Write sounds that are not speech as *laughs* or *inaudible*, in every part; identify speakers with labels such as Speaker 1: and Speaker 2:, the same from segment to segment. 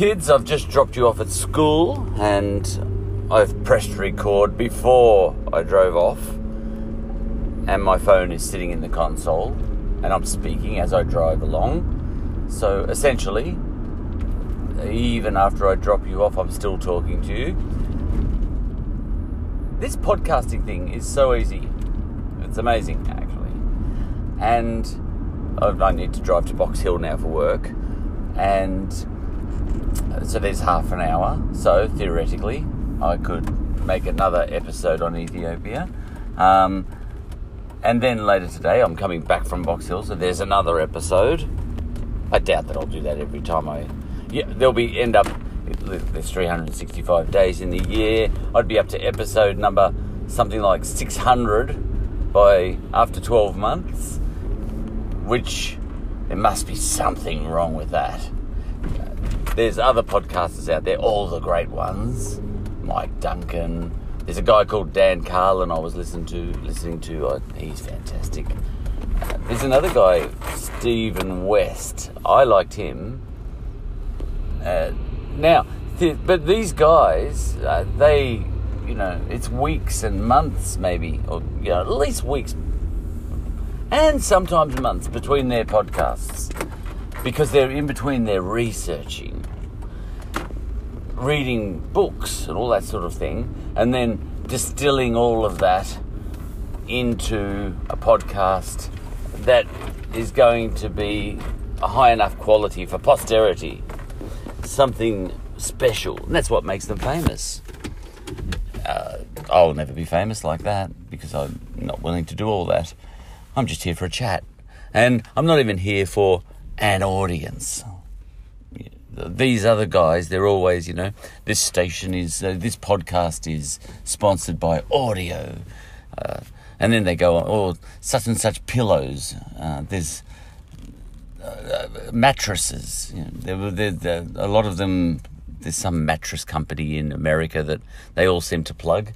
Speaker 1: Kids, I've just dropped you off at school and I've pressed record before I drove off. And my phone is sitting in the console and I'm speaking as I drive along. So essentially, even after I drop you off, I'm still talking to you. This podcasting thing is so easy. It's amazing, actually. And I need to drive to Box Hill now for work. And so there's half an hour. So theoretically, I could make another episode on Ethiopia. Um, and then later today, I'm coming back from Box Hill, so there's another episode. I doubt that I'll do that every time I. Yeah, there'll be end up. There's 365 days in the year. I'd be up to episode number something like 600 by after 12 months, which there must be something wrong with that. There's other podcasters out there, all the great ones. Mike Duncan. There's a guy called Dan Carlin I was listening to. Listening to, uh, he's fantastic. Uh, there's another guy, Stephen West. I liked him. Uh, now, th- but these guys, uh, they, you know, it's weeks and months maybe, or you know, at least weeks, and sometimes months between their podcasts, because they're in between their researching, reading books and all that sort of thing, and then distilling all of that into a podcast that is going to be a high enough quality for posterity, something special, and that's what makes them famous. Uh, I'll never be famous like that because I'm not willing to do all that. I'm just here for a chat, and I'm not even here for an audience. These other guys, they're always, you know, this station is, uh, this podcast is sponsored by audio. Uh, and then they go, oh, such and such pillows. Uh, there's uh, mattresses. You know, there, there, a lot of them. There's some mattress company in America that they all seem to plug.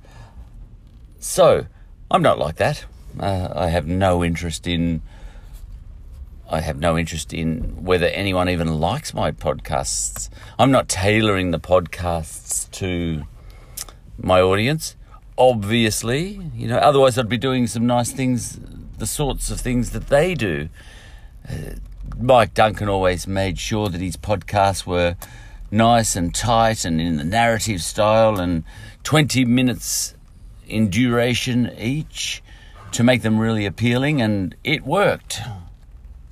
Speaker 1: So I'm not like that. Uh, I have no interest in. I have no interest in whether anyone even likes my podcasts. I'm not tailoring the podcasts to my audience obviously. You know, otherwise I'd be doing some nice things, the sorts of things that they do. Uh, Mike Duncan always made sure that his podcasts were nice and tight and in the narrative style and 20 minutes in duration each to make them really appealing, and it worked.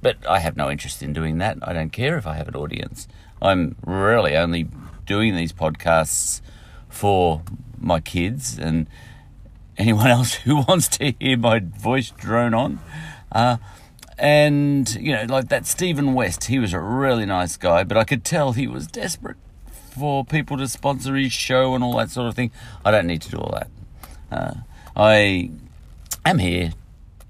Speaker 1: But I have no interest in doing that. I don't care if I have an audience. I'm really only doing these podcasts for my kids and anyone *laughs* else who wants to hear my voice drone on. Uh, and, you know, like that Stephen West, he was a really nice guy, but I could tell he was desperate for people to sponsor his show and all that sort of thing. I don't need to do all that. Uh, I am here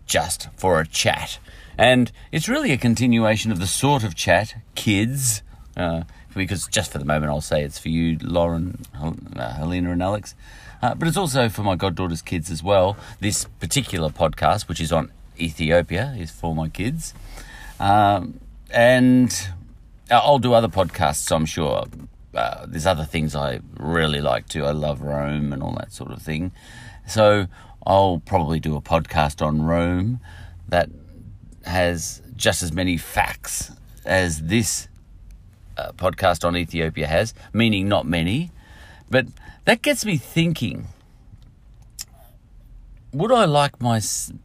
Speaker 1: just for a chat. And it's really a continuation of the sort of chat kids, uh, because just for the moment I'll say it's for you, Lauren, uh, Helena, and Alex. Uh, but it's also for my goddaughter's kids as well. This particular podcast, which is on Ethiopia, is for my kids. Um, and I'll do other podcasts, I'm sure. Uh, there's other things I really like too. I love Rome and all that sort of thing. So I'll probably do a podcast on Rome that has just as many facts as this uh, podcast on Ethiopia has, meaning not many. But that gets me thinking would I like my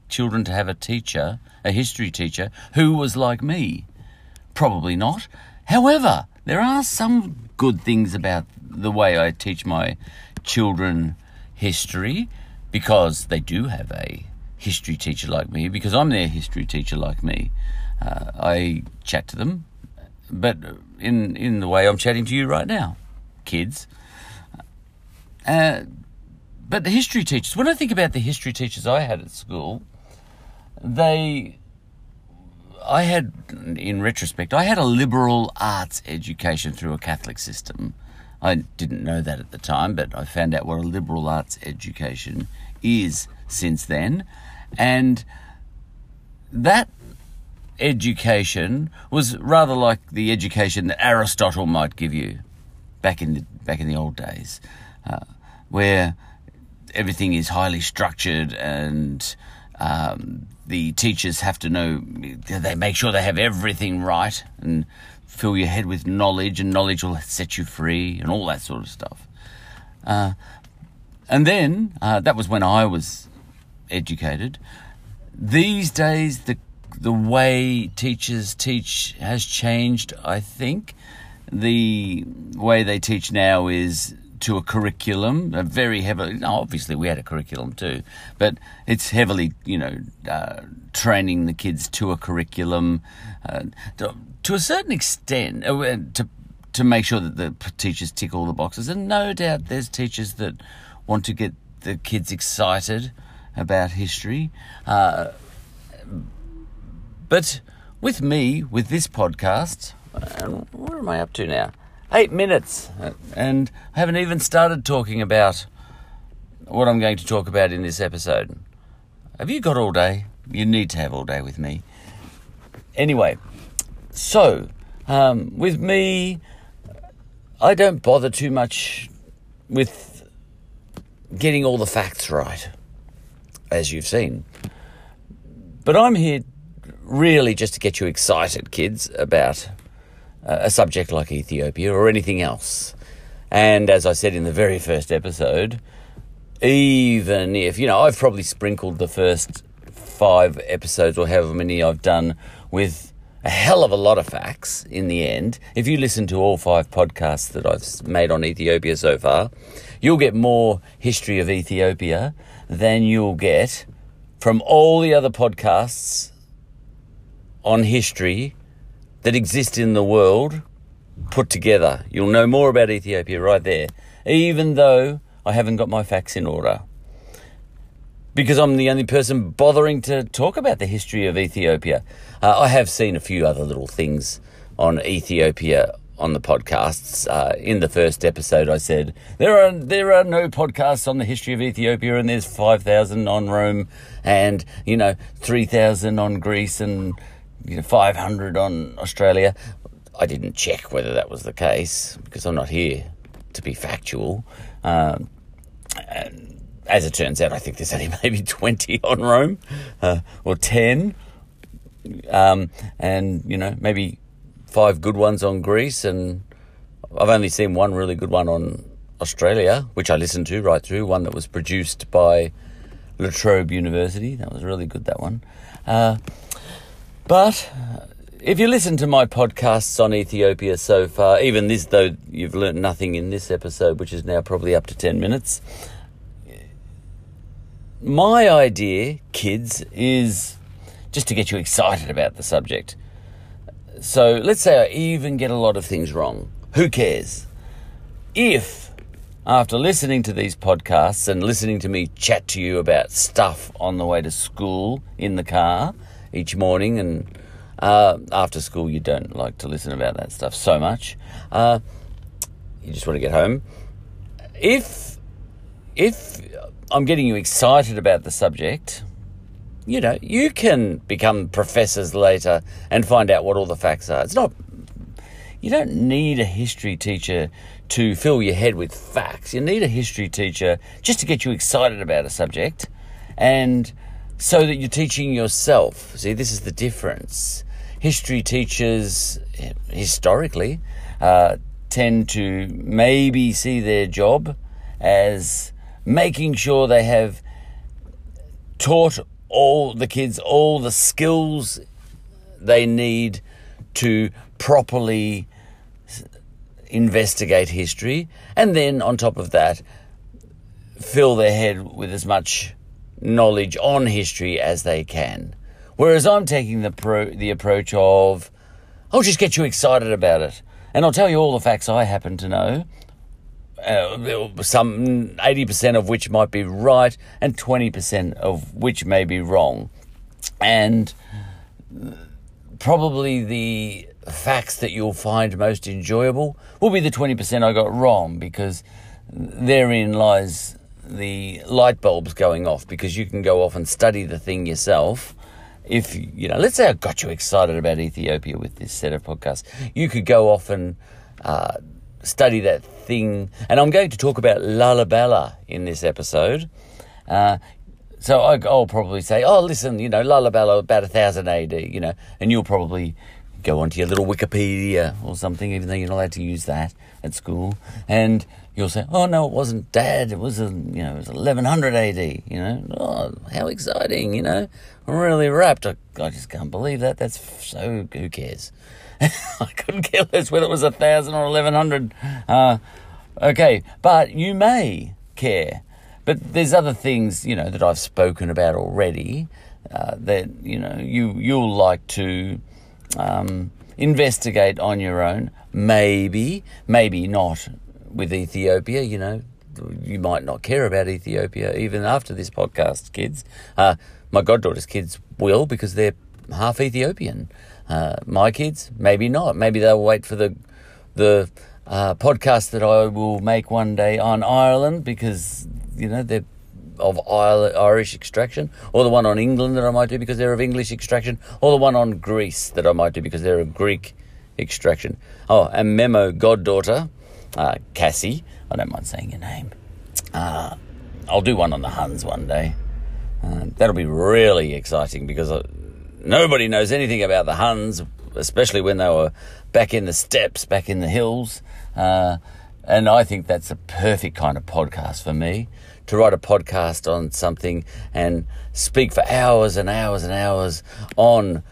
Speaker 1: children to have a teacher, a history teacher, who was like me? Probably not. However, there are some good things about the way I teach my children history because they do have a history teacher like me, because I'm their history teacher like me. Uh, I chat to them, but in, in the way I'm chatting to you right now, kids. Uh, but the history teachers, when I think about the history teachers I had at school, they, I had, in retrospect, I had a liberal arts education through a Catholic system. I didn't know that at the time, but I found out what a liberal arts education is since then. And that education was rather like the education that Aristotle might give you. back in the back in the old days, uh, where everything is highly structured and um, the teachers have to know they make sure they have everything right and fill your head with knowledge and knowledge will set you free and all that sort of stuff. Uh, and then uh, that was when I was educated. These days, the the way teachers teach has changed. I think the way they teach now is to a curriculum, a very heavily. Obviously, we had a curriculum too, but it's heavily, you know, uh, training the kids to a curriculum uh, to, to, a certain extent uh, to to make sure that the teachers tick all the boxes. And no doubt, there's teachers that want to get the kids excited about history. Uh, but with me, with this podcast, and what am I up to now? Eight minutes, and I haven't even started talking about what I'm going to talk about in this episode. Have you got all day? You need to have all day with me. Anyway, so um, with me, I don't bother too much with getting all the facts right, as you've seen. But I'm here really just to get you excited, kids, about uh, a subject like Ethiopia or anything else. And as I said in the very first episode, even if, you know, I've probably sprinkled the first five episodes or however many I've done with a hell of a lot of facts in the end. If you listen to all five podcasts that I've made on Ethiopia so far, you'll get more history of Ethiopia than you'll get from all the other podcasts on history that exist in the world put together. You'll know more about Ethiopia right there, even though I haven't got my facts in order. Because I'm the only person bothering to talk about the history of Ethiopia. Uh, I have seen a few other little things on Ethiopia on the podcasts. Uh, in the first episode, I said there are there are no podcasts on the history of Ethiopia, and there's five thousand on Rome, and you know three thousand on Greece, and you know, 500 on Australia. I didn't check whether that was the case because I'm not here to be factual. Um, as it turns out, I think there's only *laughs* maybe 20 on Rome uh, or 10. Um, and, you know, maybe five good ones on Greece. And I've only seen one really good one on Australia, which I listened to right through, one that was produced by La Trobe University. That was really good, that one. Uh, but if you listen to my podcasts on Ethiopia so far, even this, though you've learnt nothing in this episode, which is now probably up to 10 minutes, my idea, kids, is just to get you excited about the subject. So let's say I even get a lot of things wrong. Who cares? If, after listening to these podcasts and listening to me chat to you about stuff on the way to school in the car, each morning, and uh, after school you don't like to listen about that stuff so much. Uh, you just want to get home. If if I'm getting you excited about the subject, you know, you can become professors later and find out what all the facts are. It's not you don't need a history teacher to fill your head with facts. You need a history teacher just to get you excited about a subject and so that you're teaching yourself. See, this is the difference. History teachers, historically, uh, tend to maybe see their job as making sure they have taught all the kids all the skills they need to properly investigate history, and then on top of that, fill their head with as much knowledge on history as they can. Whereas I'm taking the pro- the approach of, I'll just get you excited about it, and I'll tell you all the facts I happen to know. Uh, some 80% of which might be right and 20% of which may be wrong. And probably the facts that you'll find most enjoyable will be the 20% I got wrong because therein lies the light bulbs going off because you can go off and study the thing yourself. If, you know, let's say I got you excited about Ethiopia with this set of podcasts, you could go off and uh, study that thing. And I'm going to talk about Lalibela in this episode. Uh, so I, will probably say, oh, listen, you know, Lalibela about thousand AD, you know, and you'll probably go onto your little Wikipedia or something, even though you're not allowed to use that at school, and you'll say, "Oh no, it wasn't Dad. It was a, you know, it was 1100 AD." You know, oh, how exciting! You know, I'm really wrapped. I, I just can't believe that. That's so. Who cares? *laughs* I couldn't care less whether it was a thousand or 1100. Uh, okay, but you may care. But there's other things, you know, that I've spoken about already. Uh, that you know you you'll like to um, investigate on your own. Maybe, maybe not with Ethiopia. You know, you might not care about Ethiopia even after this podcast, kids. Uh, my goddaughter's kids will because they're half Ethiopian. Uh, my kids, maybe not. Maybe they'll wait for the the uh, podcast that I will make one day on Ireland because you know they're of Irish extraction, or the one on England that I might do because they're of English extraction, or the one on Greece that I might do because they're of Greek extraction. Oh, and Memo goddaughter, uh, Cassie, I don't mind saying your name. Uh, I'll do one on the Huns one day. Uh, that'll be really exciting because nobody knows anything about the Huns, especially when they were back in the steppes, back in the hills. Uh, and I think that's a perfect kind of podcast for me to write a podcast on something and speak for hours and hours and hours on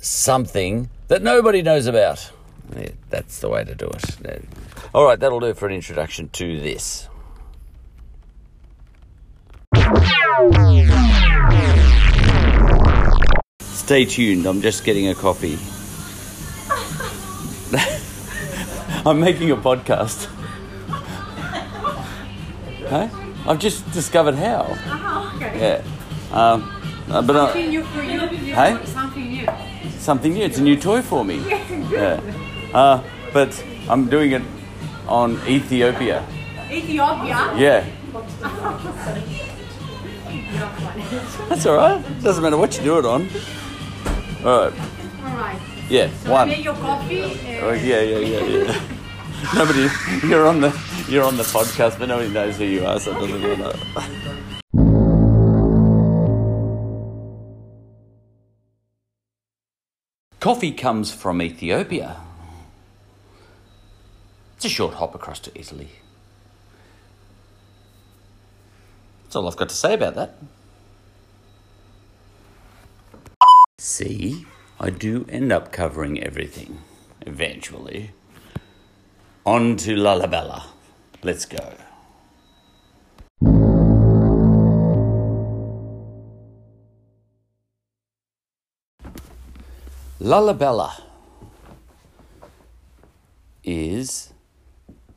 Speaker 1: something that nobody knows about. Yeah, that's the way to do it. All right, that'll do for an introduction to this. Stay tuned, I'm just getting a coffee. *laughs* I'm making a podcast. Huh? I've just discovered how.
Speaker 2: Oh, okay.
Speaker 1: Yeah. Um, uh, but uh,
Speaker 2: Something new for you.
Speaker 1: Hey?
Speaker 2: Something new.
Speaker 1: something new. It's a new toy for me.
Speaker 2: Yeah, good.
Speaker 1: Yeah. Uh, but I'm doing it on Ethiopia.
Speaker 2: Ethiopia.
Speaker 1: Yeah. *laughs* That's all right. Doesn't matter what you do it on. All right.
Speaker 2: All right.
Speaker 1: Yeah.
Speaker 2: So
Speaker 1: One.
Speaker 2: make your coffee.
Speaker 1: Oh, yeah, yeah, yeah, yeah. *laughs* nobody. You're on the. You're on the podcast, but nobody knows who you are, so it doesn't matter. Coffee comes from Ethiopia. It's a short hop across to Italy. That's all I've got to say about that. See, I do end up covering everything eventually. On to Lalibela. Let's go. Lalibela is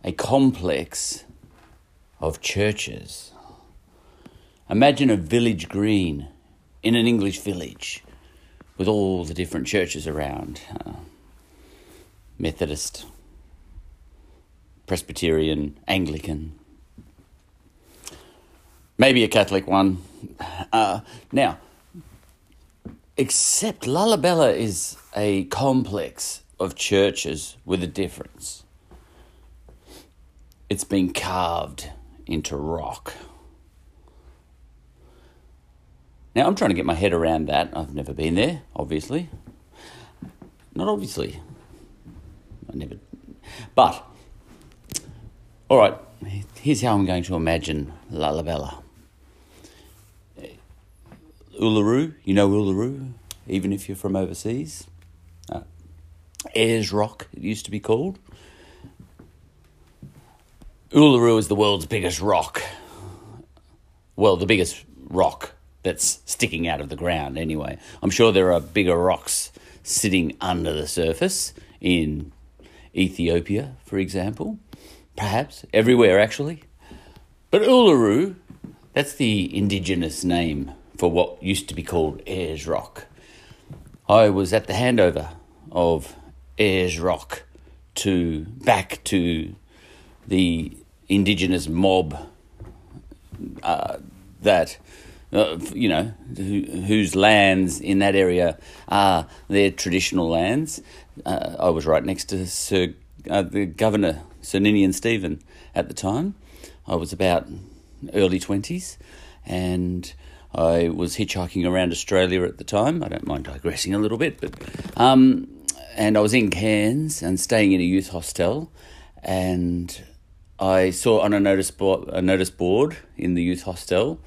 Speaker 1: a complex of churches. Imagine a village green in an English village with all the different churches around uh, Methodist, Presbyterian, Anglican, maybe a Catholic one. Uh, now, except Lalibela is a complex of churches with a difference. It's been carved into rock. Now, I'm trying to get my head around that. I've never been there, obviously. Not obviously. I never. But, all right, here's how I'm going to imagine Lalibela. Uluru, you know Uluru, even if you're from overseas. Uh, Ayers Rock, it used to be called. Uluru is the world's biggest rock. Well, the biggest rock that's sticking out of the ground, anyway. I'm sure there are bigger rocks sitting under the surface in Ethiopia, for example. Perhaps everywhere, actually. But Uluru, that's the indigenous name for what used to be called Ayers Rock. I was at the handover of Ayers Rock to back to the indigenous mob uh, that uh, you know who, whose lands in that area are their traditional lands. Uh, I was right next to Sir uh, the governor Sir Ninian Stephen at the time. I was about early 20s and I was hitchhiking around Australia at the time. I don't mind digressing a little bit, but um, and I was in Cairns and staying in a youth hostel, and I saw on a notice board, a notice board in the youth hostel.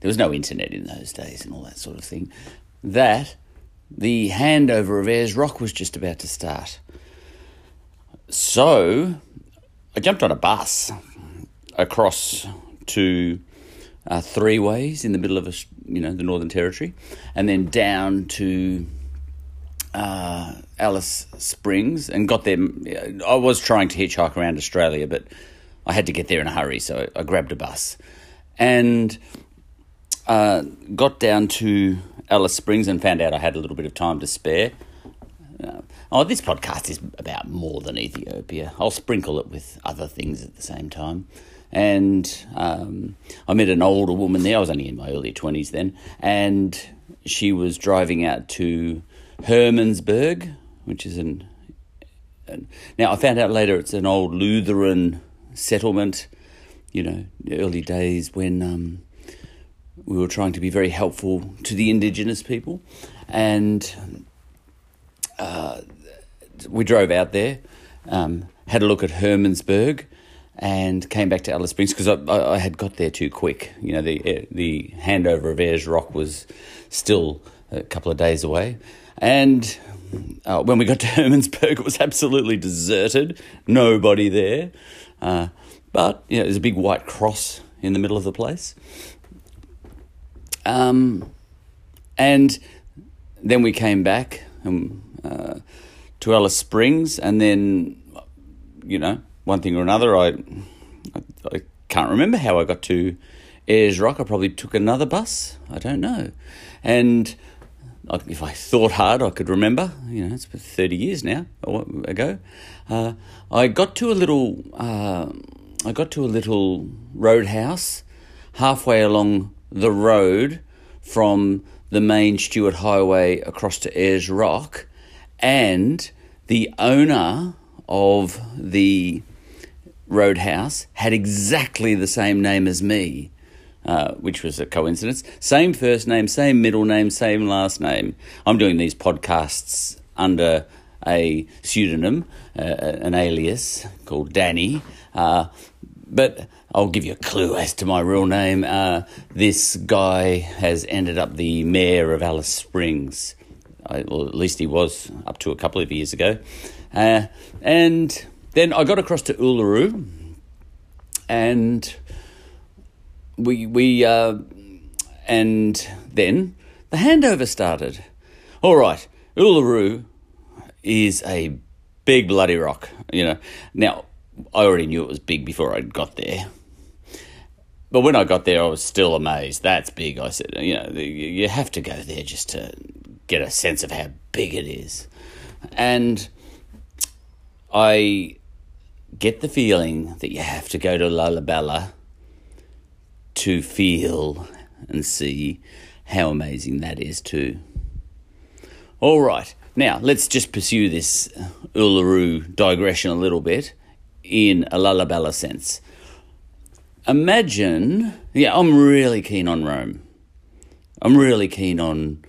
Speaker 1: There was no internet in those days and all that sort of thing. That the handover of Ayers Rock was just about to start. So I jumped on a bus across to uh, three ways in the middle of a, you know the Northern Territory, and then down to uh, Alice Springs and got there. I was trying to hitchhike around Australia, but I had to get there in a hurry, so I grabbed a bus and uh, got down to Alice Springs and found out I had a little bit of time to spare. Uh, oh, this podcast is about more than Ethiopia. I'll sprinkle it with other things at the same time. And um, I met an older woman there. I was only in my early 20s then. And she was driving out to Hermannsburg, which is an. an now, I found out later it's an old Lutheran settlement, you know, early days when um, we were trying to be very helpful to the indigenous people. And uh, we drove out there, um, had a look at Hermannsburg, and came back to Alice Springs because I, I, had got there too quick. You know, the the handover of Ayers Rock was still a couple of days away, and uh, when we got to *laughs* Hermannsburg, it was absolutely deserted, nobody there. Uh, but you know, there's a big white cross in the middle of the place. Um, and then we came back um, uh, to Alice Springs, and then you know one thing or another, I, I, I can't remember how I got to Ayers Rock. I probably took another bus. I don't know. And if I thought hard, I could remember. You know, it's 30 years now ago. Uh, I got to a little. Uh, I got to a little roadhouse halfway along the road from the main Stuart Highway across to Ayers Rock, and the owner of the Roadhouse had exactly the same name as me, uh, which was a coincidence. Same first name, same middle name, same last name. I'm doing these podcasts under a pseudonym, uh, an alias called Danny. Uh, but I'll give you a clue as to my real name. Uh, this guy has ended up the mayor of Alice Springs. I, well, at least he was up to a couple of years ago. Uh, and then I got across to Uluru, and we we uh, and then the handover started. All right, Uluru is a big bloody rock. You know, now I already knew it was big before I got there. But when I got there, I was still amazed. That's big. I said, you know, you have to go there just to get a sense of how big it is. And I get the feeling that you have to go to Lalibela to feel and see how amazing that is too. All right, now let's just pursue this Uluru digression a little bit in a Lalibela sense. Imagine, yeah, I'm really keen on Rome. I'm really keen on,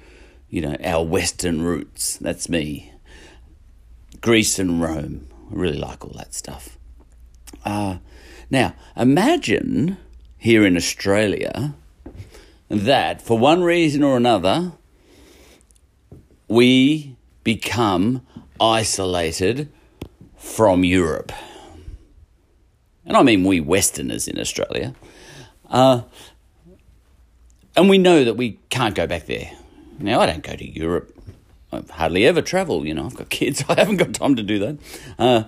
Speaker 1: you know, our Western roots. That's me. Greece and Rome. I really like all that stuff. Uh, now, imagine here in Australia that for one reason or another, we become isolated from Europe. And I mean we Westerners in Australia. Uh, and we know that we can't go back there. Now, I don't go to Europe. I hardly ever travel, you know. I've got *laughs* kids. I haven't got time to do that. Uh,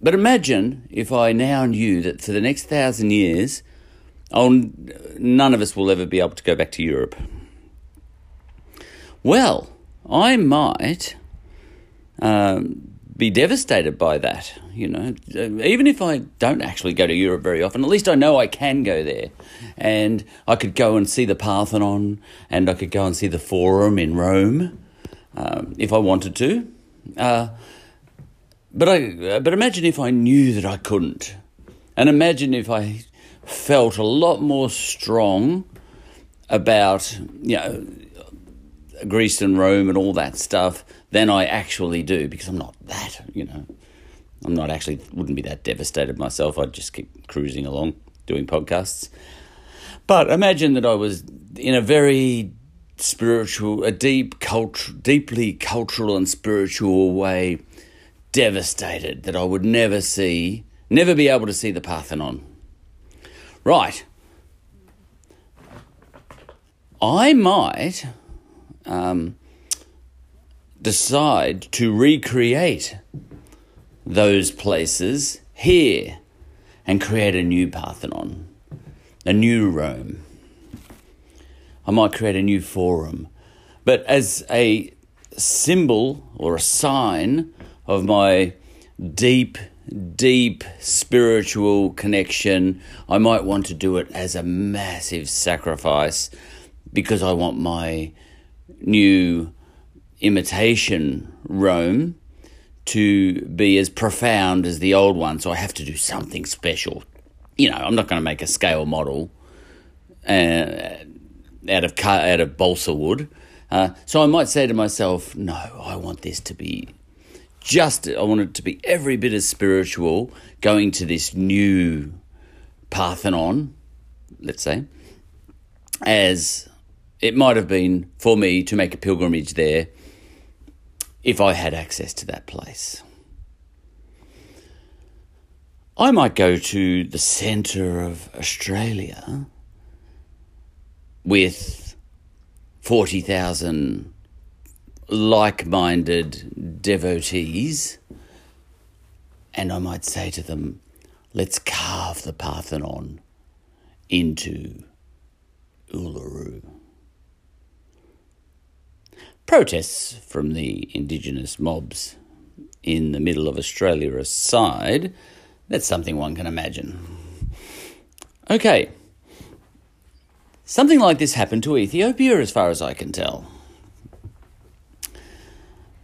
Speaker 1: but imagine if I now knew that for the next thousand years, oh, none of us will ever be able to go back to Europe. Well, I might um, be devastated by that. You know, even if I don't actually go to Europe very often, at least I know I can go there, and I could go and see the Parthenon, and I could go and see the Forum in Rome, um, if I wanted to. Uh, but I, but imagine if I knew that I couldn't, and imagine if I felt a lot more strong about you know Greece and Rome and all that stuff than I actually do because I'm not that you know I'm not actually wouldn't be that devastated myself. I'd just keep cruising along doing podcasts. But imagine that I was in a very spiritual, a deep culture, deeply cultural and spiritual way, devastated that I would never see, never be able to see the Parthenon. Right. I might um, decide to recreate those places here and create a new Parthenon, a new Rome. I might create a new forum. But as a symbol or a sign of my deep, deep spiritual connection, I might want to do it as a massive sacrifice because I want my new imitation Rome to be as profound as the old one. So I have to do something special. You know, I'm not going to make a scale model uh, out of out of balsa wood. Uh, so I might say to myself, no, I want this to be just. I want it to be every bit as spiritual. Going to this new Parthenon, let's say, as it might have been for me to make a pilgrimage there if I had access to that place. I might go to the centre of Australia with 40,000 like minded devotees, and I might say to them, let's carve the Parthenon into Uluru. Protests from the indigenous mobs in the middle of Australia aside, that's something one can imagine. Okay. Something like this happened to Ethiopia, as far as I can tell.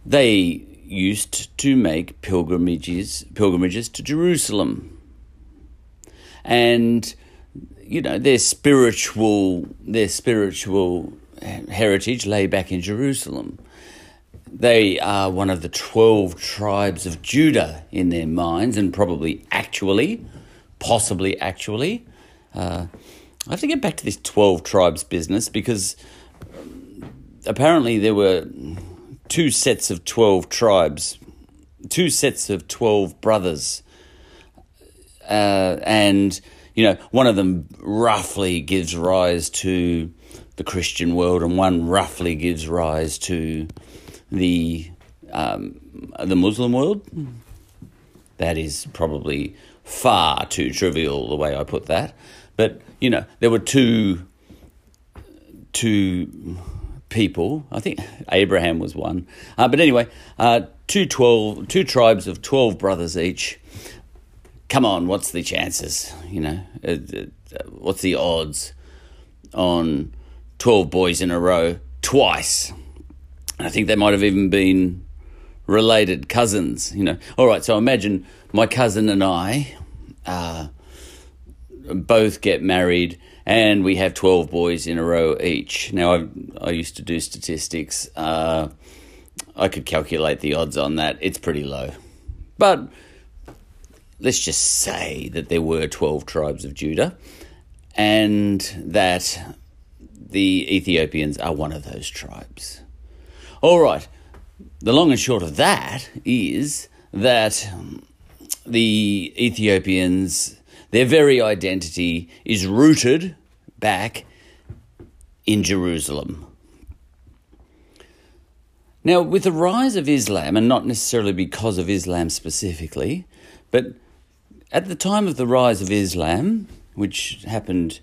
Speaker 1: They used to make pilgrimages pilgrimages to Jerusalem. And you know, their spiritual their spiritual heritage lay back in Jerusalem. They are one of the 12 tribes of Judah in their minds, and probably actually, possibly actually. Uh, I have to get back to this 12 tribes business because apparently there were two sets of 12 tribes, two sets of 12 brothers. Uh, and, you know, one of them roughly gives rise to the Christian world, and one roughly gives rise to the um, the Muslim world. That is probably far too trivial the way I put that, but you know there were two two people. I think Abraham was one, uh, but anyway, uh, two twelve two tribes of twelve brothers each. Come on, what's the chances? You know, uh, uh what's the odds on 12 boys in a row twice. I think they might have even been related cousins, you know. All right, so imagine my cousin and I uh, both get married and we have 12 boys in a row each. Now, I, I used to do statistics. Uh, I could calculate the odds on that. It's pretty low. But let's just say that there were 12 tribes of Judah and that the Ethiopians are one of those tribes. All right, the long and short of that is that um, the Ethiopians, their very identity is rooted back in Jerusalem. Now, with the rise of Islam, and not necessarily because of Islam specifically, but at the time of the rise of Islam, which happened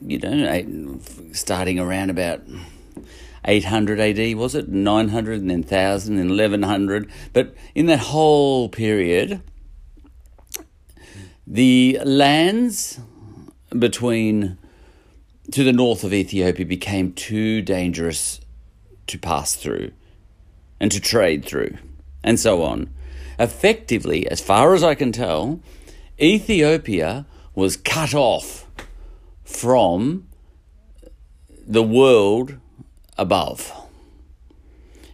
Speaker 1: you know, starting around about 800 AD, was it? 900 and then 1000 and 1100. But in that whole period, the lands between to the north of Ethiopia became too dangerous to pass through and to trade through and so on. effectively, as far as I can tell, Ethiopia was cut off from the world above.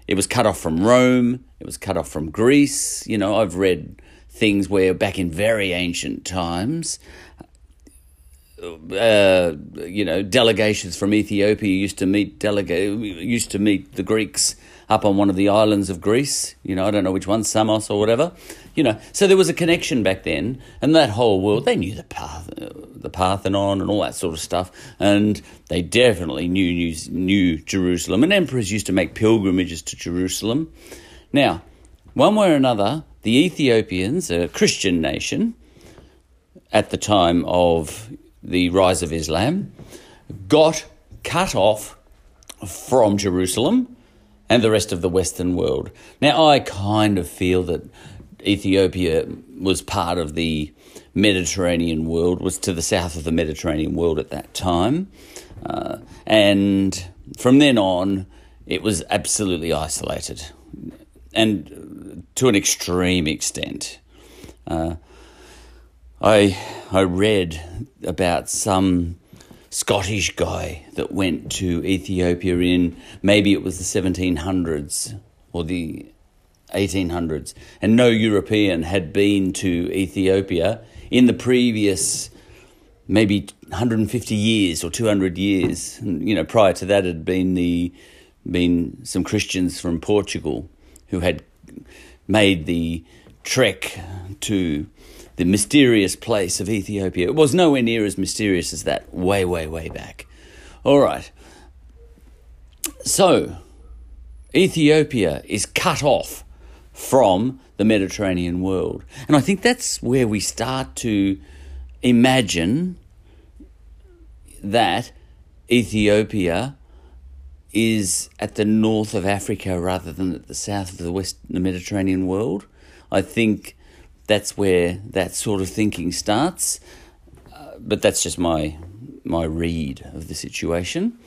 Speaker 1: It was cut off from Rome, it was cut off from Greece. You know, I've read things where back in very ancient times, uh, you know, delegations from Ethiopia used to meet delegate used to meet the Greeks up on one of the islands of Greece. You know, I don't know which one, Samos or whatever. You know, so there was a connection back then, and that whole world they knew the path, the Parthenon and all that sort of stuff, and they definitely knew knew, knew Jerusalem. And emperors used to make pilgrimages to Jerusalem. Now, one way or another, the Ethiopians, a Christian nation, at the time of the rise of Islam, got cut off from Jerusalem and the rest of the Western world. Now, I kind of feel that Ethiopia was part of the Mediterranean world, was to the south of the Mediterranean world at that time. Uh, and from then on, it was absolutely isolated and to an extreme extent. Uh, I I read about some Scottish guy that went to Ethiopia in maybe it was the 1700s or the 1800s, and no European had been to Ethiopia in the previous maybe 150 years or 200 years. And, you know, prior to that had been the been some Christians from Portugal who had made the trek to the mysterious place of Ethiopia. It was nowhere near as mysterious as that, way, way, way back. All right. So, Ethiopia is cut off from the Mediterranean world. And I think that's where we start to imagine that Ethiopia is at the north of Africa rather than at the south of the west the Mediterranean world. I think that's where that sort of thinking starts. Uh, but that's just my my read of the situation.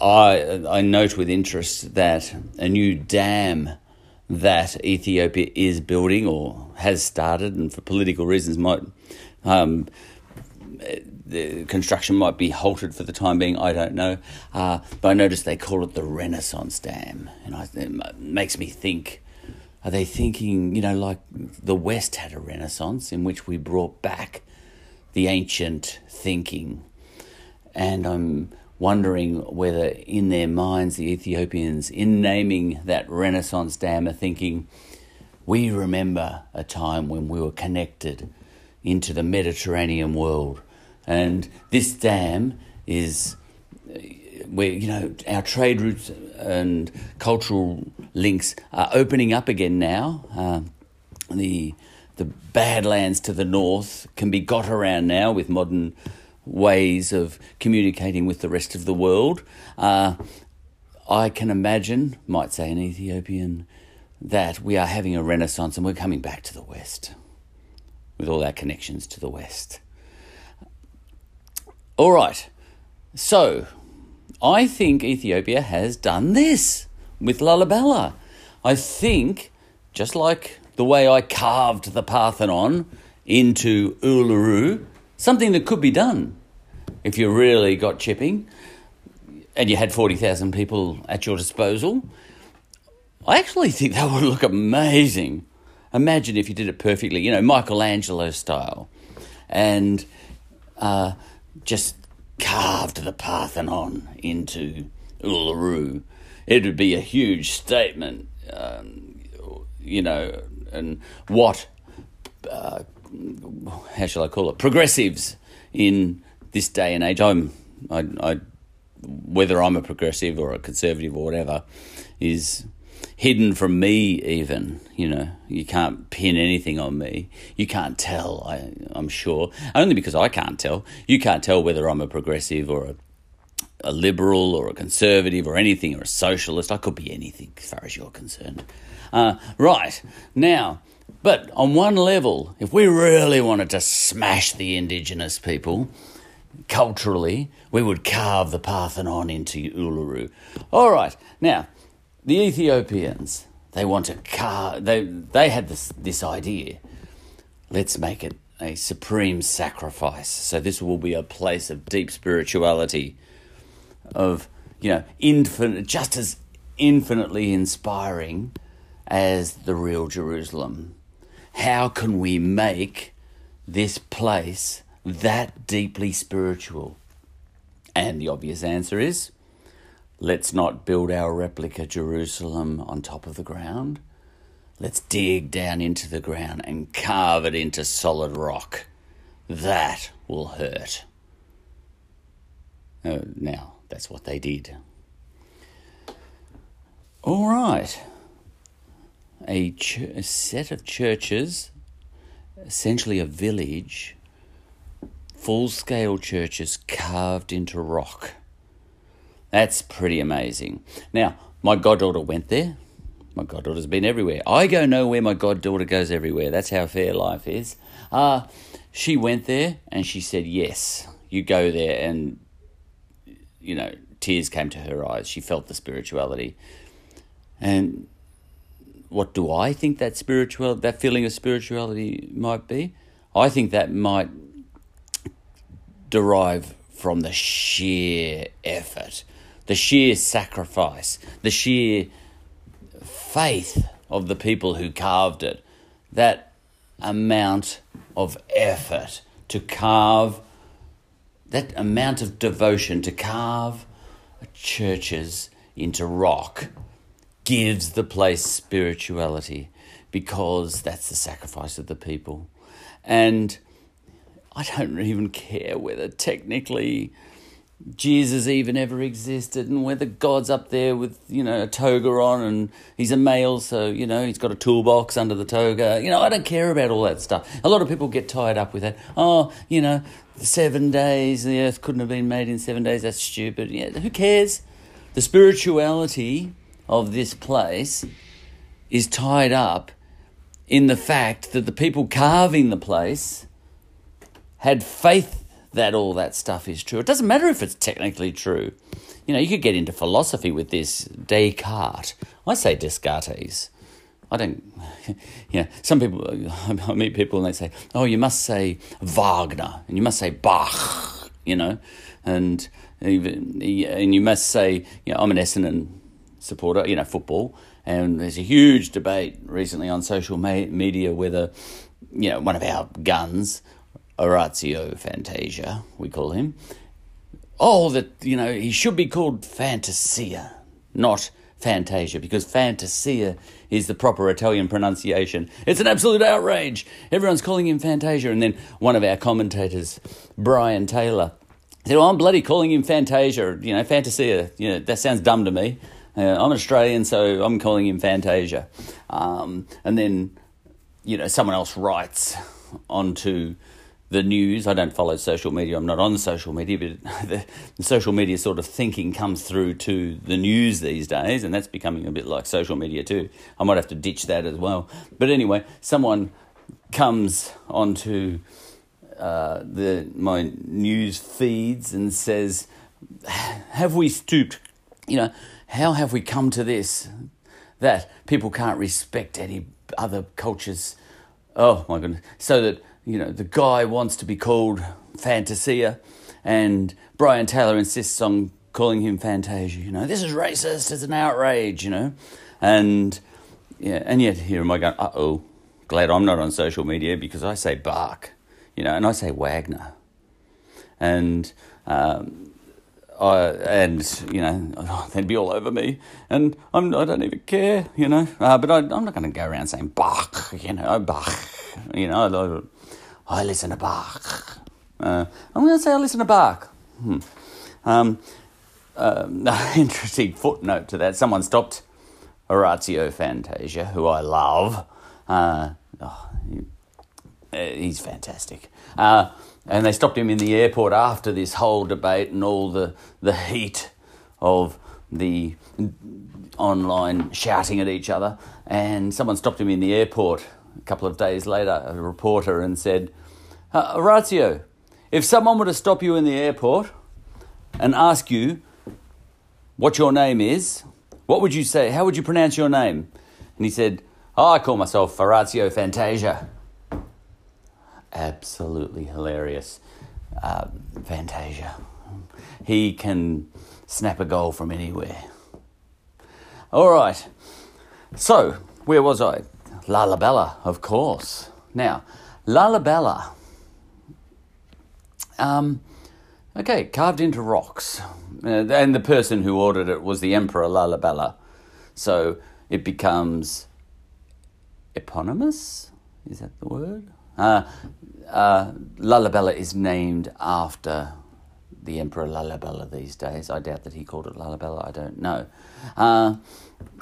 Speaker 1: I I note with interest that a new dam that Ethiopia is building or has started, and for political reasons might um, the construction might be halted for the time being. I don't know, uh, but I noticed they call it the Renaissance Dam, and I, it makes me think are they thinking, you know, like the West had a renaissance in which we brought back the ancient thinking? And I'm wondering whether in their minds the Ethiopians, in naming that Renaissance dam, are thinking, we remember a time when we were connected into the Mediterranean world. And this dam is where you know our trade routes and cultural links are opening up again now. Uh, the the Badlands to the north can be got around now with modern ways of communicating with the rest of the world. Uh, I can imagine, might say an Ethiopian, that we are having a renaissance and we're coming back to the West with all our connections to the West. All right, so I think Ethiopia has done this with Lalibela. I think, just like the way I carved the Parthenon into Uluru, something that could be done if you really got chipping and you had 40,000 people at your disposal. I actually think that would look amazing. Imagine if you did it perfectly, you know, Michelangelo style, and uh, just carved the Parthenon into Uluru. It would be a huge statement, um, you know, and what, uh, how shall I call it, progressives in this day and age. I'm, I, I, whether I'm a progressive or a conservative or whatever, is hidden from me even you know. You can't pin anything on me. You can't tell I, i'm sure. Only because i can't tell. You can't tell whether i'm a progressive or a, a liberal or a conservative or anything or a socialist. I could be anything as far as you're concerned. Uh, right. Now but on one level if we really wanted to smash the indigenous people culturally we would carve the parthenon into uluru all right now the Ethiopians, They want to car. They they had this this idea. Let's make it a supreme sacrifice. So this will be a place of deep spirituality, of you know, infinite, just as infinitely inspiring as the real Jerusalem. How can we make this place that deeply spiritual? And the obvious answer is let's not build our replica Jerusalem on top of the ground. Let's dig down into the ground and carve it into solid rock. That will hurt. Uh, now, that's what they did. All right. A, ch- a set of churches, essentially a village, full scale churches carved into rock. That's pretty amazing. Now, my goddaughter went there. My goddaughter's been everywhere. I go nowhere, my goddaughter goes everywhere. That's how fair life is. Uh, she went there and she said, Yes, you go there. And, you know, tears came to her eyes. She felt the spirituality. And what do I think that spiritual that feeling of spirituality might be? I think that might derive from the sheer effort, the sheer sacrifice, the sheer faith of the people who carved it. That amount of effort to carve, that amount of devotion to carve churches into rock gives the place spirituality because that's the sacrifice of the people. And I don't even care whether technically Jesus even ever existed and whether God's up there with, you know, a toga on and he's a male, so, you know, he's got a toolbox under the toga. You know, I don't care about all that stuff. A lot of people get tied up with that. Oh, you know, seven days, the earth couldn't have been made in seven days. That's stupid. Yeah, who cares? The spirituality of this place is tied up in the fact that the people carving the place had faith that all that stuff is true. It doesn't matter if it's technically true. You know, you could get into philosophy with this Descartes. I say Descartes. I don't, *laughs* you know, some people, *laughs* I meet people and they say, oh, you must say Wagner and you must say Bach, you know, and even, and you must say, you know, I'm an Essendon supporter, you know, football, and there's a huge debate recently on social media whether, you know, one of our guns Orazio Fantasia, we call him. Oh, that, you know, he should be called Fantasia, not Fantasia, because Fantasia is the proper Italian pronunciation. It's an absolute outrage. Everyone's calling him Fantasia. And then one of our commentators, Brian Taylor, said, well, I'm bloody calling him Fantasia, you know, Fantasia. You know, that sounds dumb to me. Uh, I'm Australian, so I'm calling him Fantasia. Um, and then, you know, someone else writes onto the news. I don't follow social media. I'm not on social media, but *laughs* the, the, social media sort of thinking comes through to the news these days, and that's becoming a bit like social media too. I might have to ditch that as well. But anyway, someone comes onto uh, the my news feeds and says, "Have we stooped? You know, how have we come to this? That people can't respect any other cultures." Oh my goodness! So that you know, the guy wants to be called Fantasia, and Brian Taylor insists on calling him Fantasia. You know, this is racist. It's an outrage. You know, and yeah, and yet here am I going? Uh oh, glad I'm not on social media because I say Bach, you know, and I say Wagner, and. Um, I, and you know *laughs* they'd be all over me, and I'm I don't even care, you know. Uh, but I, am not going to go around saying Bach, you know, Bach, you know. I listen to Bach. Uh, I'm going to say I listen to Bach. Hmm. Um, uh, *laughs* interesting footnote to that. Someone stopped Orazio Fantasia, who I love. Uh, oh, uh, he's fantastic. And they stopped him in the airport after this whole debate and all the, the heat of the online shouting at each other. And someone stopped him in the airport a couple of days later, a reporter, and said, uh, Orazio, if someone were to stop you in the airport and ask you what your name is, what would you say? How would you pronounce your name? And he said, oh, I call myself Orazio Fantasia. Absolutely hilarious. Uh, Fantasia. He can snap a goal from anywhere. All right. So, where was I? Lalibela, of course. Now, Lalibela. Um, okay, carved into rocks. Uh, and the person who ordered it was the Emperor Lalibela. So it becomes eponymous? Is that the word? Uh, uh, is named after the Emperor Lalibela these days. I doubt that he called it Lalibela, I don't know. Uh,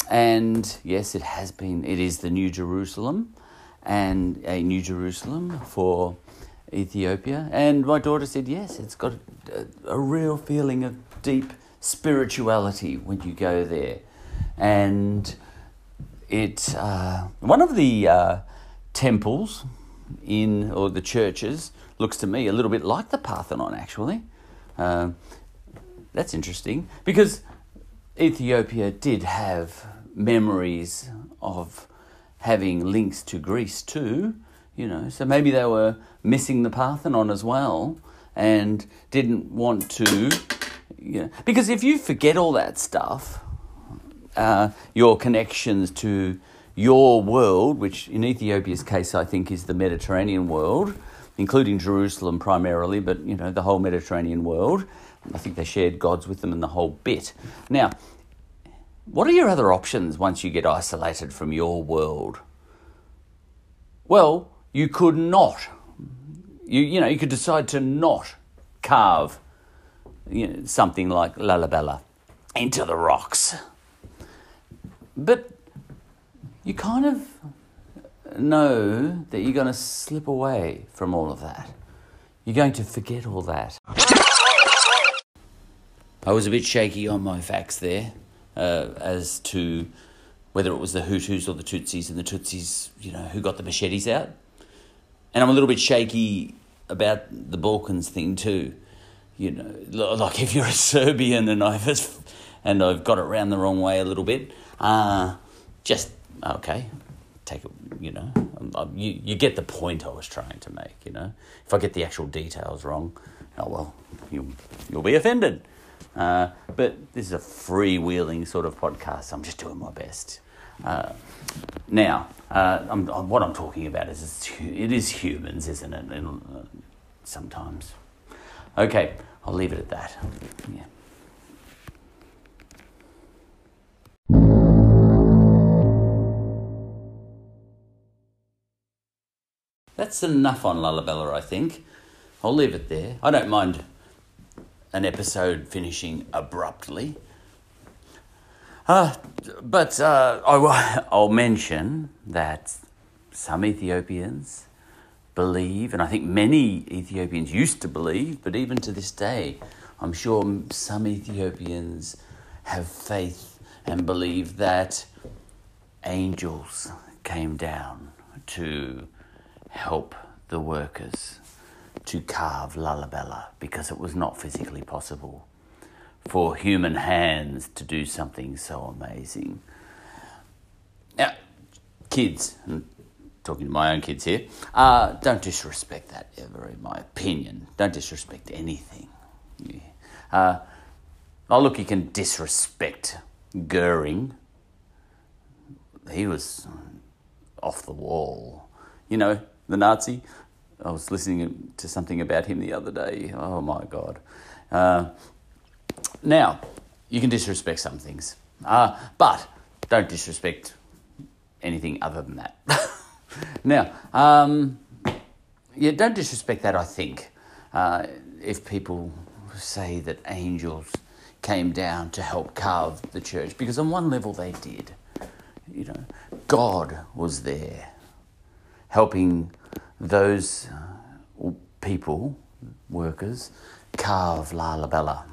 Speaker 1: and yes, it has been, it is the New Jerusalem and a New Jerusalem for Ethiopia. And my daughter said, yes, it's got a, a real feeling of deep spirituality when you go there. And it, uh, one of the uh, temples in, or the churches, looks to me a little bit like the Parthenon, actually. Uh, that's interesting because Ethiopia did have memories of having links to Greece too, you know, so maybe they were missing the Parthenon as well and didn't want to, you know, because if you forget all that stuff, uh, your connections to your world, which in Ethiopia's case I think is the Mediterranean world, including Jerusalem primarily, but you know the whole Mediterranean world. I think they shared gods with them in the whole bit. Now, what are your other options once you get isolated from your world? Well, you could not. You you know you could decide to not carve you know, something like Lalibela into the rocks. But you kind of know that you're going to slip away from all of that. You're going to forget all that. I was a bit shaky on my facts there uh, as to whether it was the Hutus or the Tutsis, and the Tutsis, you know, who got the machetes out. And I'm a little bit shaky about the Balkans thing too. You know, like if you're a Serbian and I've and I've got it around the wrong way a little bit, uh, just okay, take it. You know, you you get the point I was trying to make. You know, if I get the actual details wrong, oh well, you you'll be offended. Uh, but this is a freewheeling sort of podcast. So I'm just doing my best. Uh, now, uh, I'm, I'm, what I'm talking about is it is humans, isn't it? Uh, sometimes. Okay, I'll leave it at that. Yeah. That's enough on Lalibela, I think. I'll leave it there. I don't mind an episode finishing abruptly. Uh, but uh, I, I'll mention that some Ethiopians believe, and I think many Ethiopians used to believe, but even to this day, I'm sure some Ethiopians have faith and believe that angels came down to help the workers to carve Lalibela because it was not physically possible for human hands to do something so amazing. Now, kids, I'm talking to my own kids here, uh, don't disrespect that ever, in my opinion. Don't disrespect anything. Yeah. Uh, oh, look, you can disrespect Goering. He was off the wall. You know, the Nazi. I was listening to something about him the other day. Oh my God. Uh, now, you can disrespect some things, uh, but don't disrespect anything other than that. *laughs* now, um, yeah, don't disrespect that, I think. Uh, if people say that angels came down to help carve the church, because on one level they did. You know, God was there helping those people, workers, carve La Lalibela.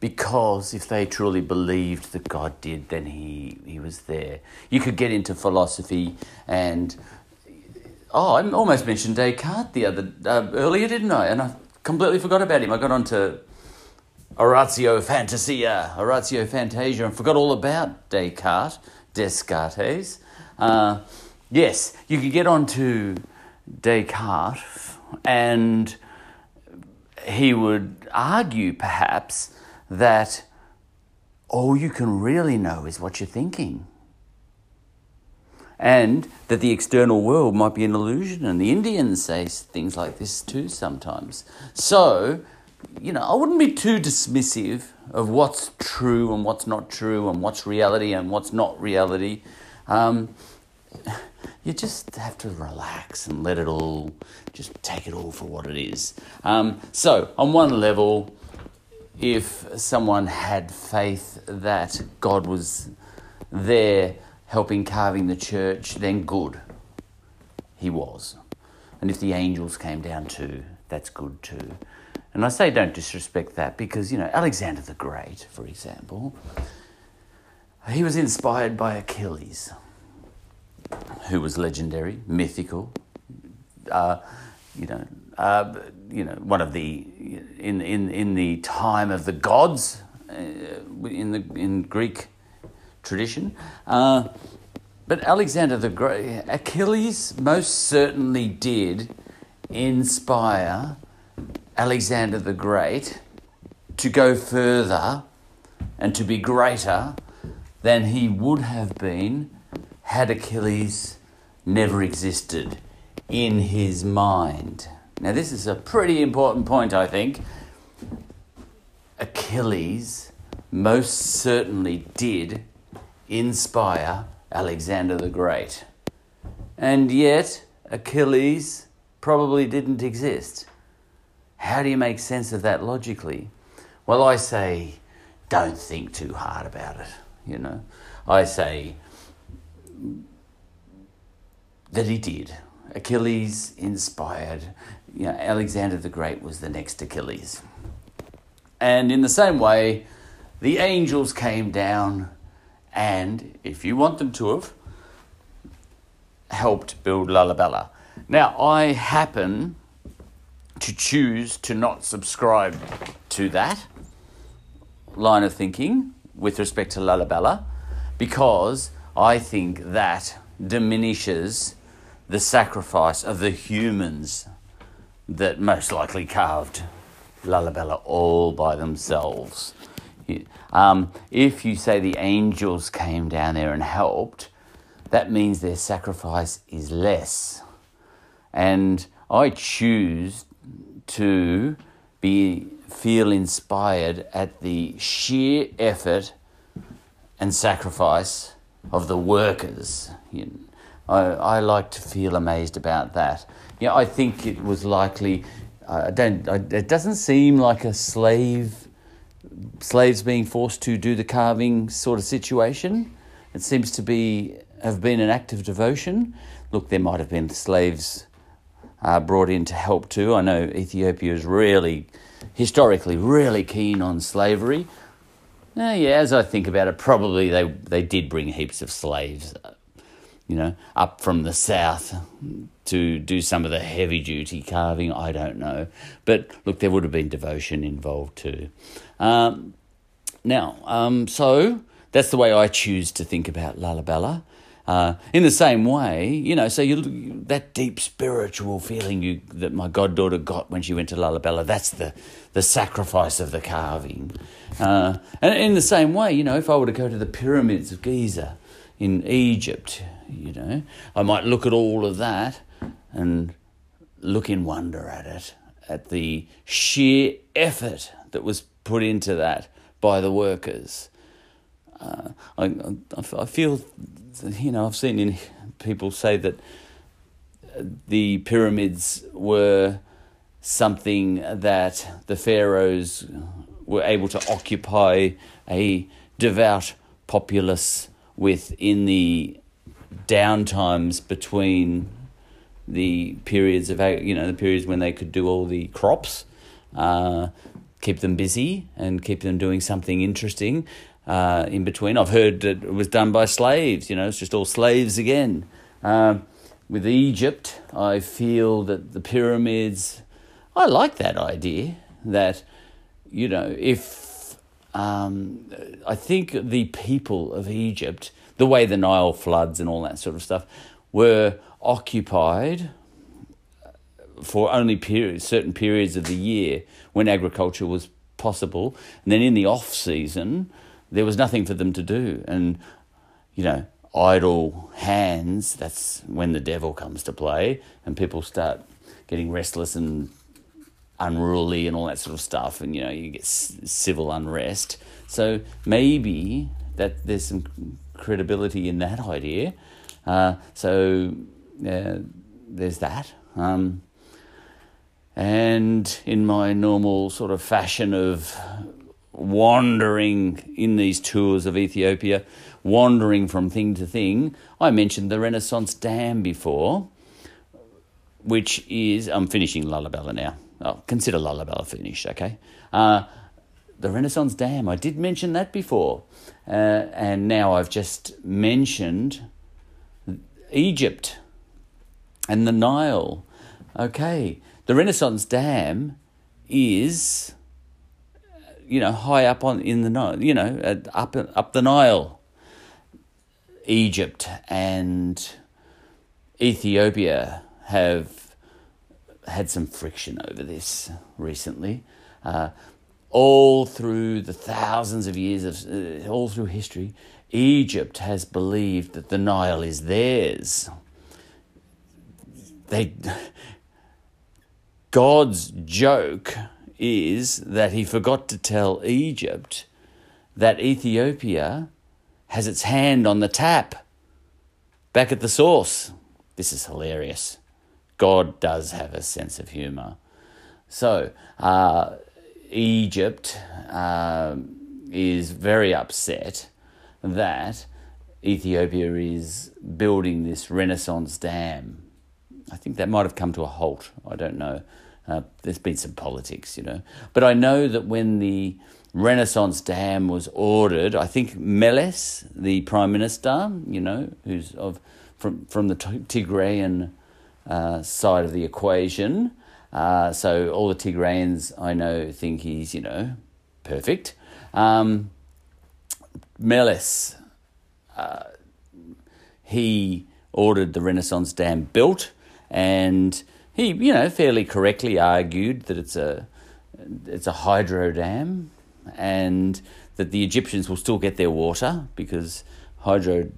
Speaker 1: Because if they truly believed that God did, then he, he was there. You could get into philosophy and. Oh, I almost mentioned Descartes the other uh, earlier, didn't I? And I completely forgot about him. I got onto Oratio Fantasia, Oratio Fantasia, and forgot all about Descartes. Descartes. Uh, yes, you could get onto Descartes, and he would argue perhaps that all you can really know is what you're thinking. And that the external world might be an illusion, and the Indians say things like this too sometimes. So, you know, I wouldn't be too dismissive of what's true and what's not true, and what's reality and what's not reality. Um, you just have to relax and let it all, just take it all for what it is. Um, so, on one level, if someone had faith that God was there helping carving the church, then good. He was. And if the angels came down too, that's good too. And I say don't disrespect that because, you know, Alexander the Great, for example, he was inspired by Achilles, who was legendary, mythical, uh, you know, uh, you know, one of the in in in the time of the gods uh, in the in Greek tradition. Uh, but Alexander the Great, Achilles most certainly did inspire Alexander the Great to go further and to be greater than he would have been had Achilles never existed in his mind. Now, this is a pretty important point, I think. Achilles most certainly did inspire Alexander the Great. And yet, Achilles probably didn't exist. How do you make sense of that logically? Well, I say, don't think too hard about it, you know. I say that he did. Achilles inspired, you know, Alexander the Great was the next Achilles. And in the same way, the angels came down and, if you want them to have, helped build Lalibela. Now, I happen to choose to not subscribe to that line of thinking with respect to Lalibela because I think that diminishes the sacrifice of the humans that most likely carved Lalibela all by themselves. Um, if you say the angels came down there and helped, that means their sacrifice is less. And I choose to be feel inspired at the sheer effort and sacrifice of the workers. You know, I, I like to feel amazed about that. Yeah, I think it was likely. I don't. I, it doesn't seem like a slave, slaves being forced to do the carving sort of situation. It seems to be have been an act of devotion. Look, there might have been slaves uh, brought in to help too. I know Ethiopia is really, historically, really keen on slavery. Now, yeah, as I think about it, probably they they did bring heaps of slaves you know, up from the south to do some of the heavy duty carving. I don't know. But look, there would have been devotion involved too. Um, now, um, so that's the way I choose to think about Lalibela. Uh, in the same way, you know, so you that deep spiritual feeling you that my goddaughter got when she went to Lalibela, that's the the sacrifice of the carving. Uh, and in the same way, you know, if I were to go to the pyramids of Giza in Egypt, you know. I might look at all of that and look in wonder at it, at the sheer effort that was put into that by the workers. Uh, I, I, feel, you know, I've seen people say that the pyramids were something that the pharaohs were able to occupy a devout populace with in the downtimes between the periods of you know the periods when they could do all the crops, uh, keep them busy and keep them doing something interesting uh, in between. I've heard that it was done by slaves. You know, it's just all slaves again. Uh, with Egypt, I feel that the pyramids. I like that idea that you know if um, I think the people of Egypt the way the Nile floods and all that sort of stuff, were occupied for only periods, certain periods of the year when agriculture was possible. And then in the off season, there was nothing for them to do. And, you know, idle hands, that's when the devil comes to play and people start getting restless and unruly and all that sort of stuff. And, you know, you get civil unrest. So maybe that there's some credibility in that idea. Uh, so uh, there's that. Um, and in my normal sort of fashion of wandering in these tours of Ethiopia, wandering from thing to thing, I mentioned the Renaissance Dam before, which is, I'm finishing Lalibela now. Oh, consider Lalibela finished, okay? Uh, the Renaissance Dam, I did mention that before. Uh, and now I've just mentioned Egypt and the Nile. Okay, the Renaissance Dam is, you know, high up on in the Nile, you know, up up the Nile. Egypt and Ethiopia have had some friction over this recently. Uh, all through the thousands of years of uh, all through history, Egypt has believed that the Nile is theirs. They *laughs* God's joke is that he forgot to tell Egypt that Ethiopia has its hand on the tap back at the source. This is hilarious. God does have a sense of humor. So, uh, Egypt uh, is very upset that Ethiopia is building this Renaissance dam I think that might have come to a halt. I don't know. Uh, there's been some politics, you know. But I know that when the Renaissance Dam was ordered, I think Meles, the Prime Minister, you know, who's of from from the Tigrayan uh, side of the equation. Uh, so all the Tigrayans I know think he's, you know, perfect. Um, Meles, uh, he ordered the Renaissance Dam built and he, you know, fairly correctly argued that it's a it's a hydro dam, and that the Egyptians will still get their water because hydro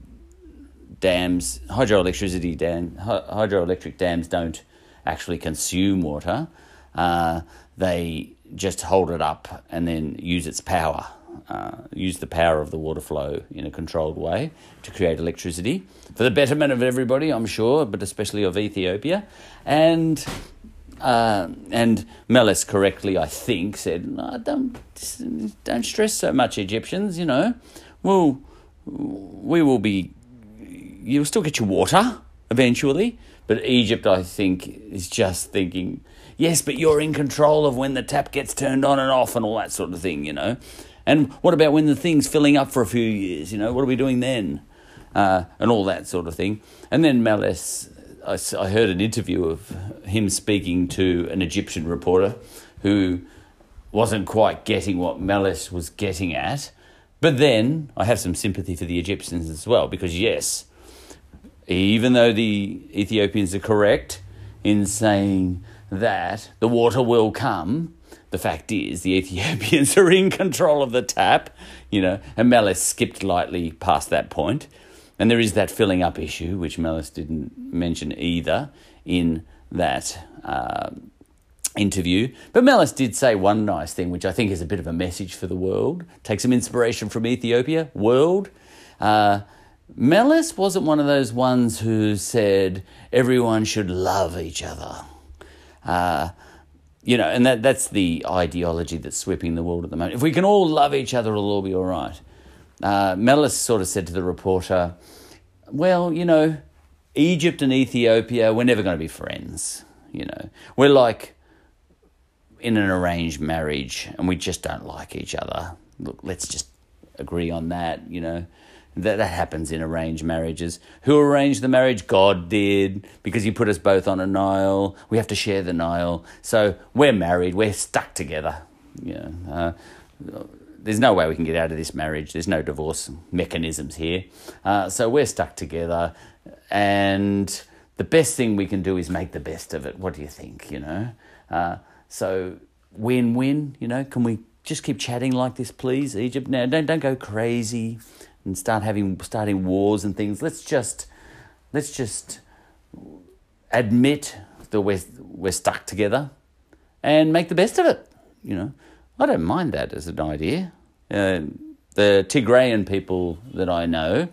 Speaker 1: dams, hydroelectricity dam, hydroelectric dams don't actually consume water. Uh, they just hold it up and then use its power uh, use the power of the water flow in a controlled way to create electricity for the betterment of everybody, I'm sure, but especially of Ethiopia. And uh, and Meles correctly, I think, said, no, "Don't don't stress so much, Egyptians. You know, well, we will be. You'll still get your water eventually." But Egypt, I think, is just thinking, yes, but you're in control of when the tap gets turned on and off and all that sort of thing, you know. And what about when the thing's filling up for a few years? You know, what are we doing then? Uh, and all that sort of thing. And then Meles, I, I heard an interview of him speaking to an Egyptian reporter who wasn't quite getting what Meles was getting at. But then I have some sympathy for the Egyptians as well, because yes, even though the Ethiopians are correct in saying that the water will come, the fact is, the Ethiopians *laughs* are in control of the tap, you know, and Meles skipped lightly past that point. And there is that filling up issue, which Meles didn't mention either in that uh, interview. But Meles did say one nice thing, which I think is a bit of a message for the world. Take some inspiration from Ethiopia, world. Uh, Meles wasn't one of those ones who said everyone should love each other. Uh, you know, and that that's the ideology that's sweeping the world at the moment. If we can all love each other, it'll all be all right. Uh, Meles sort of said to the reporter, "Well, you know, Egypt and Ethiopia, we're never going to be friends. You know, we're like in an arranged marriage, and we just don't like each other. Look, let's just agree on that. You know." That, that happens in arranged marriages. Who arranged the marriage? God did, because He put us both on a Nile. We have to share the Nile. So we're married, we're stuck together. Know, uh, there's no way we can get out of this marriage. There's no divorce mechanisms here. Uh, so we're stuck together, and the best thing we can do is make the best of it. What do you think? You know, uh, so win win. You know, can we just keep chatting like this, please, Egypt? Now, don't don't go crazy and start having starting wars and things. Let's just let's just admit that we're we're stuck together and make the best of it. You know, I don't mind that as an idea. Uh, the Tigrayan people that I know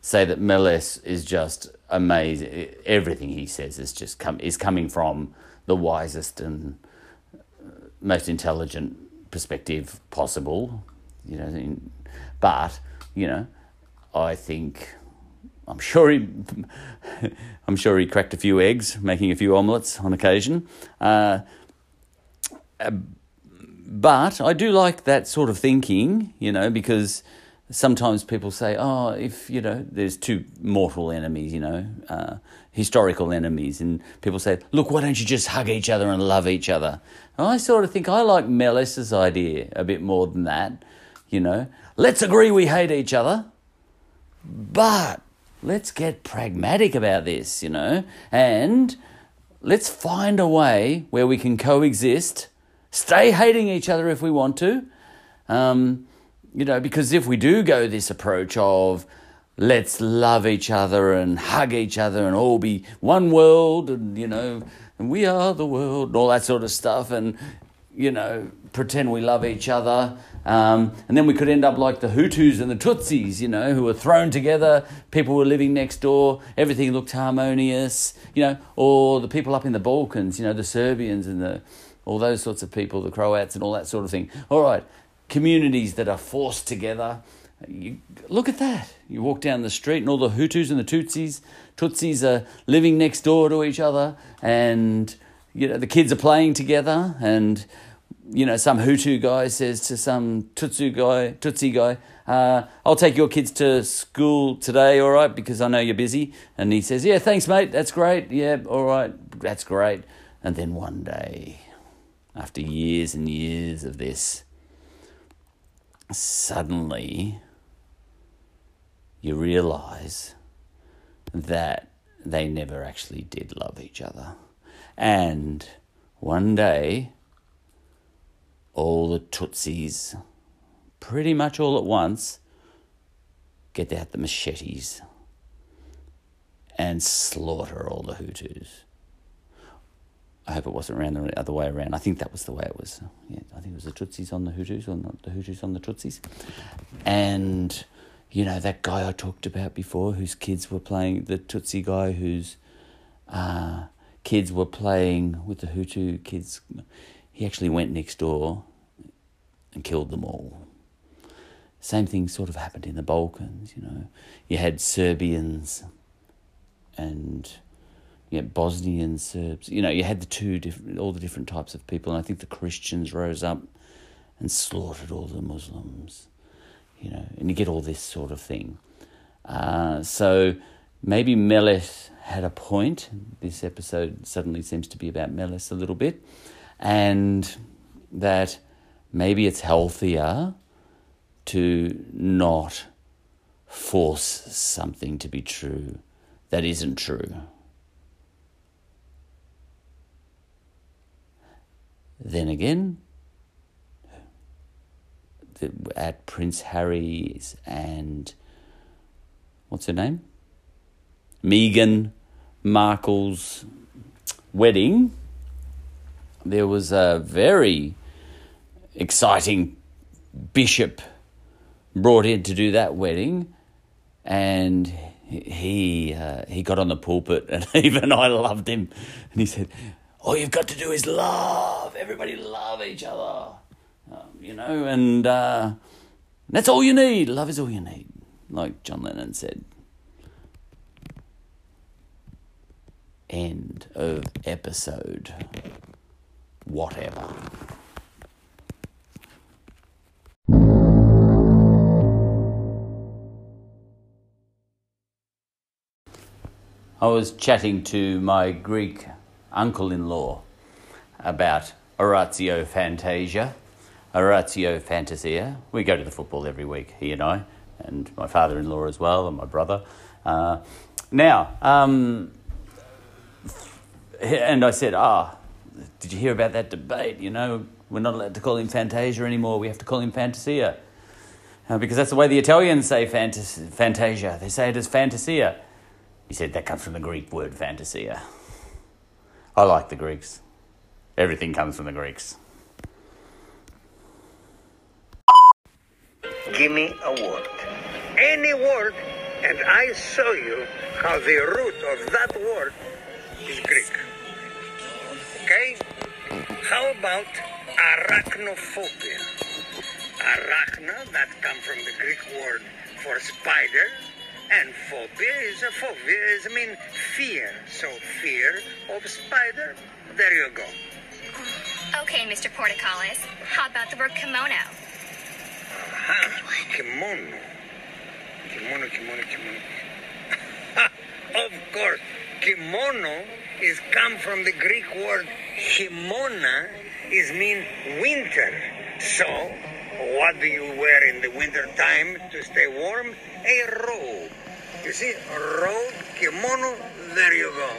Speaker 1: say that Meles is just amazing. Everything he says is just come is coming from the wisest and most intelligent perspective possible. You know, but you know, I think I'm sure he, *laughs* I'm sure he cracked a few eggs, making a few omelets on occasion. Uh, but I do like that sort of thinking, you know, because sometimes people say, oh, if, you know, there's two mortal enemies, you know, uh, historical enemies, and people say, look, why don't you just hug each other and love each other? And I sort of think I like Meles's idea a bit more than that, you know. Let's agree we hate each other, but let's get pragmatic about this, you know, and let's find a way where we can coexist stay hating each other if we want to. Um, you know, because if we do go this approach of let's love each other and hug each other and all be one world and, you know, and we are the world and all that sort of stuff and, you know, pretend we love each other. Um, and then we could end up like the Hutus and the Tutsis, you know, who were thrown together. People were living next door. Everything looked harmonious, you know, or the people up in the Balkans, you know, the Serbians and the all those sorts of people, the Croats and all that sort of thing. All right, communities that are forced together. You, look at that. You walk down the street and all the Hutus and the Tutsis, Tutsis are living next door to each other and you know the kids are playing together and you know some Hutu guy says to some Tutsi guy, Tutsi guy, uh, I'll take your kids to school today, all right, because I know you're busy. And he says, Yeah, thanks, mate. That's great. Yeah, all right. That's great. And then one day, after years and years of this, suddenly you realize that they never actually did love each other. And one day, all the Tutsis, pretty much all at once, get out the machetes and slaughter all the Hutus. I hope it wasn't around the other way around. I think that was the way it was. Yeah, I think it was the Tutsis on the Hutus, or not the Hutus on the Tutsis. And, you know, that guy I talked about before, whose kids were playing, the Tutsi guy whose uh, kids were playing with the Hutu kids, he actually went next door and killed them all. Same thing sort of happened in the Balkans, you know. You had Serbians and you Bosnian Serbs. You know, you had the two different, all the different types of people, and I think the Christians rose up and slaughtered all the Muslims. You know, and you get all this sort of thing. Uh, so maybe Meles had a point. This episode suddenly seems to be about Meles a little bit, and that maybe it's healthier to not force something to be true that isn't true. Then again, the, at Prince Harry's and what's her name? Meghan Markle's wedding, there was a very exciting bishop brought in to do that wedding, and he uh, he got on the pulpit, *laughs* and even I loved him, and he said, all you've got to do is love. Everybody love each other. Um, you know, and uh, that's all you need. Love is all you need, like John Lennon said. End of episode. Whatever. I was chatting to my Greek uncle in law about Oratio Fantasia. Oratio Fantasia. We go to the football every week, he and I, and my father in law as well, and my brother. Uh, now, um, and I said, Ah, did you hear about that debate? You know, we're not allowed to call him Fantasia anymore, we have to call him Fantasia. Uh, because that's the way the Italians say fantas- Fantasia. They say it as Fantasia. He said that comes from the Greek word Fantasia. I like the Greeks. Everything comes from the Greeks.
Speaker 3: Give me a word. Any word, and I show you how the root of that word is Greek. Okay? How about arachnophobia? Arachna, that comes from the Greek word for spider, and phobia is a phobia, is I mean fear. So fear of spider, there you go.
Speaker 4: Okay, Mr. Portokalos. How about the word kimono?
Speaker 3: Aha, kimono. Kimono, kimono, kimono. *laughs* of course, kimono is come from the Greek word himona, is mean winter. So, what do you wear in the winter time to stay warm? A robe. You see, robe, kimono, there you go.